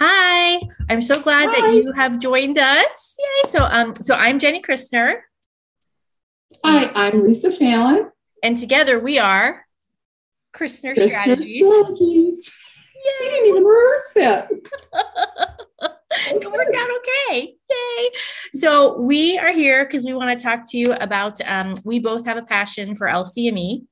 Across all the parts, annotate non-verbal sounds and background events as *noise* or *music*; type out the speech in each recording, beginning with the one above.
Hi, I'm so glad Hi. that you have joined us. Yay! So, um, so I'm Jenny Christner. Hi, I'm Lisa Fallon. And together we are Christner, Christner Strategies. Strategies. Yay. We didn't even rehearse that. *laughs* it worked out okay. Yay. So we are here because we want to talk to you about um, we both have a passion for LCME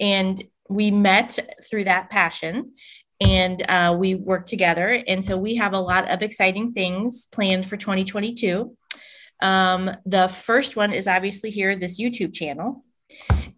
and we met through that passion and uh, we work together. And so we have a lot of exciting things planned for 2022. Um, the first one is obviously here, this YouTube channel.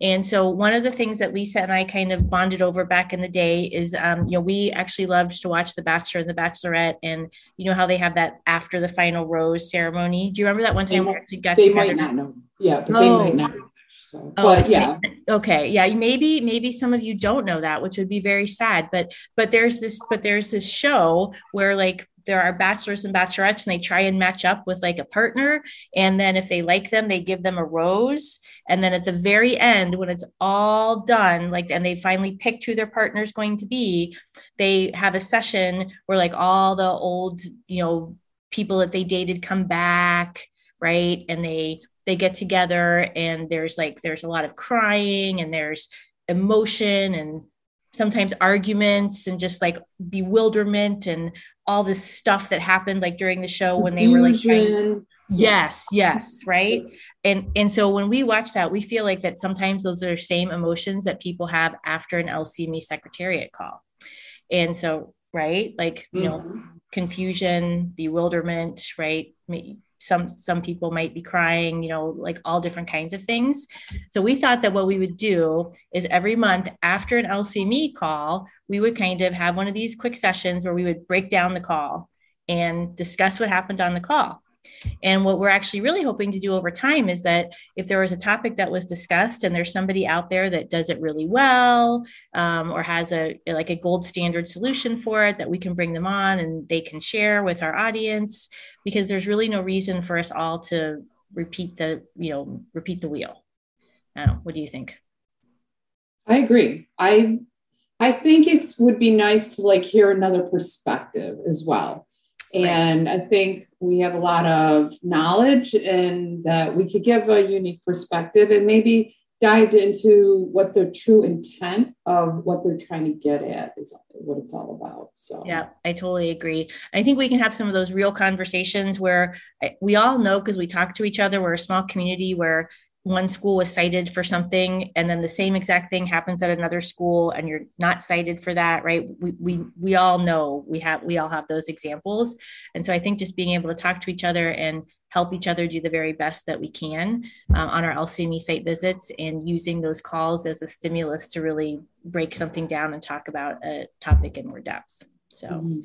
And so one of the things that Lisa and I kind of bonded over back in the day is, um, you know, we actually loved to watch The Bachelor and The Bachelorette, and you know how they have that after the final rose ceremony. Do you remember that one time they, we actually got they together? They might not know. Yeah, but oh. they might not. So, oh, but yeah. Okay. Yeah. Maybe, maybe some of you don't know that, which would be very sad. But, but there's this, but there's this show where like there are bachelors and bachelorettes and they try and match up with like a partner. And then if they like them, they give them a rose. And then at the very end, when it's all done, like, and they finally picked who their partner is going to be, they have a session where like all the old, you know, people that they dated come back right and they they get together and there's like there's a lot of crying and there's emotion and sometimes arguments and just like bewilderment and all this stuff that happened like during the show when they were like trying, yes yes right? And and so when we watch that we feel like that sometimes those are same emotions that people have after an lcme secretariat call. And so right? Like you know mm-hmm. confusion bewilderment right some some people might be crying you know like all different kinds of things. So we thought that what we would do is every month after an lcme call we would kind of have one of these quick sessions where we would break down the call and discuss what happened on the call and what we're actually really hoping to do over time is that if there was a topic that was discussed and there's somebody out there that does it really well um, or has a like a gold standard solution for it, that we can bring them on and they can share with our audience because there's really no reason for us all to repeat the you know repeat the wheel. Know. What do you think? I agree. I I think it would be nice to like hear another perspective as well. And right. I think we have a lot of knowledge and that we could give a unique perspective and maybe dive into what the true intent of what they're trying to get at is what it's all about. So, yeah, I totally agree. I think we can have some of those real conversations where eh, we all know because we talk to each other. We're a small community where one school was cited for something and then the same exact thing happens at another school and you're not cited for that right? We we, we all know we have we all have those examples. And so i think just being able to talk to each other and help each other do the very best that we can uh, on our lcme site visits and using those calls as a stimulus to really break something down and talk about a topic in more depth. So mm-hmm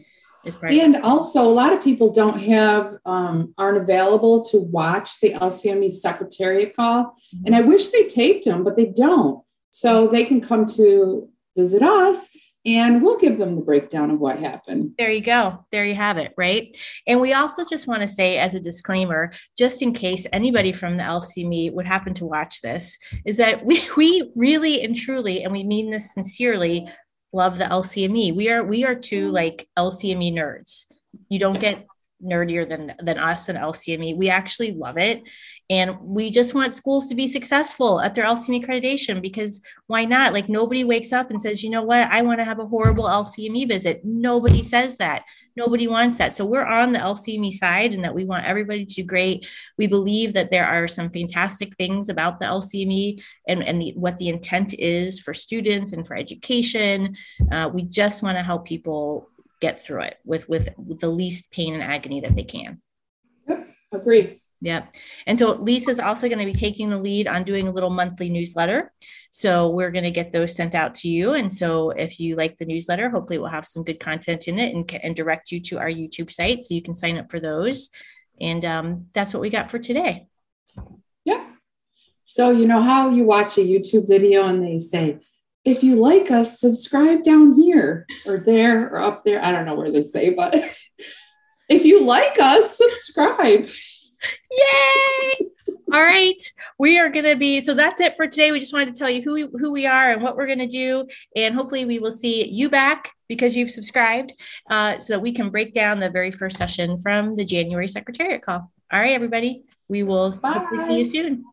and also, a lot of people don't have, um, aren't available to watch the LCME secretariat call. Mm-hmm. And I wish they taped them, but they don't. So they can come to visit us and we'll give them the breakdown of what happened. There you go. There you have it. Right. And we also just want to say, as a disclaimer, just in case anybody from the LCME would happen to watch this, is that we, we really and truly, and we mean this sincerely, love the LCME. We are we are two mm. like LCME nerds. You don't get nerdier than than us and LCME. We actually love it. And we just want schools to be successful at their LCME accreditation because why not? Like nobody wakes up and says, you know what, I want to have a horrible LCME visit. Nobody says that. Nobody wants that. So we're on the LCME side and that we want everybody to do great. We believe that there are some fantastic things about the LCME and, and the, what the intent is for students and for education. Uh, we just want to help people get through it with, with, with the least pain and agony that they can. Yep, agree. Yeah. And so Lisa's also going to be taking the lead on doing a little monthly newsletter. So we're going to get those sent out to you. And so if you like the newsletter, hopefully we'll have some good content in it and, and direct you to our YouTube site so you can sign up for those. And um, that's what we got for today. Yeah. So, you know how you watch a YouTube video and they say, if you like us, subscribe down here or there or up there. I don't know where they say, but *laughs* if you like us, subscribe. Yay! All right, we are going to be so that's it for today. We just wanted to tell you who we, who we are and what we're going to do, and hopefully we will see you back because you've subscribed, uh, so that we can break down the very first session from the January Secretariat call. All right, everybody, we will Bye. hopefully see you soon.